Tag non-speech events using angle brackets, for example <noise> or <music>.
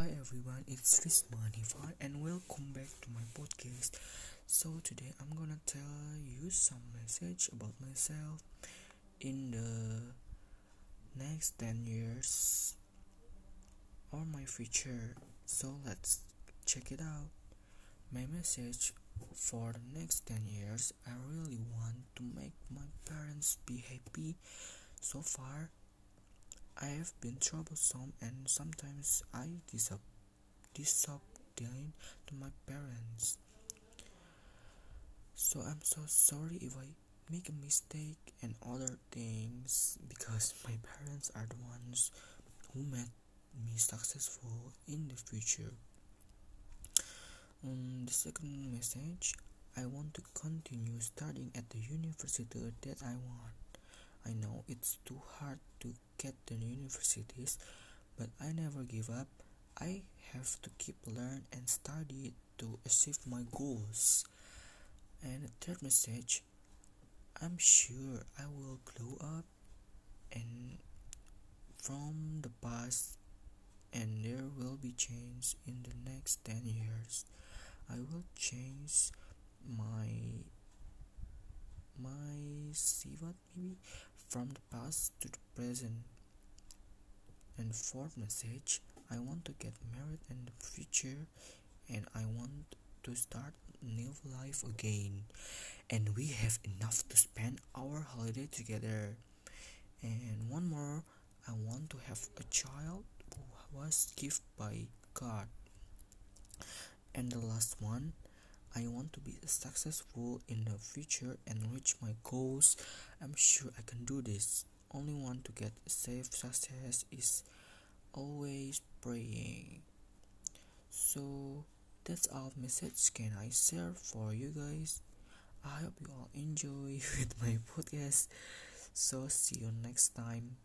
Hi everyone, it's Rizman Ifan and welcome back to my podcast. So today I'm gonna tell you some message about myself in the next 10 years or my future. So let's check it out. My message for the next 10 years, I really want to make my parents be happy. So far, I have been troublesome and sometimes I disobedient to my parents. So I'm so sorry if I make a mistake and other things because <laughs> my parents are the ones who made me successful in the future. Um, the second message I want to continue studying at the university that I want. I know it's too hard to get the universities, but I never give up. I have to keep learn and study to achieve my goals. And third message, I'm sure I will grow up and from the past and there will be change in the next 10 years. I will change my my see what maybe from the past to the present. And fourth message, I want to get married in the future and I want to start new life again. And we have enough to spend our holiday together. And one more, I want to have a child who was given by God. And the last one, I want to be successful in the future and reach my goals. I'm sure I can do this. Only want to get safe success is always praying. So that's all message can I share for you guys. I hope you all enjoy <laughs> with my podcast. So see you next time.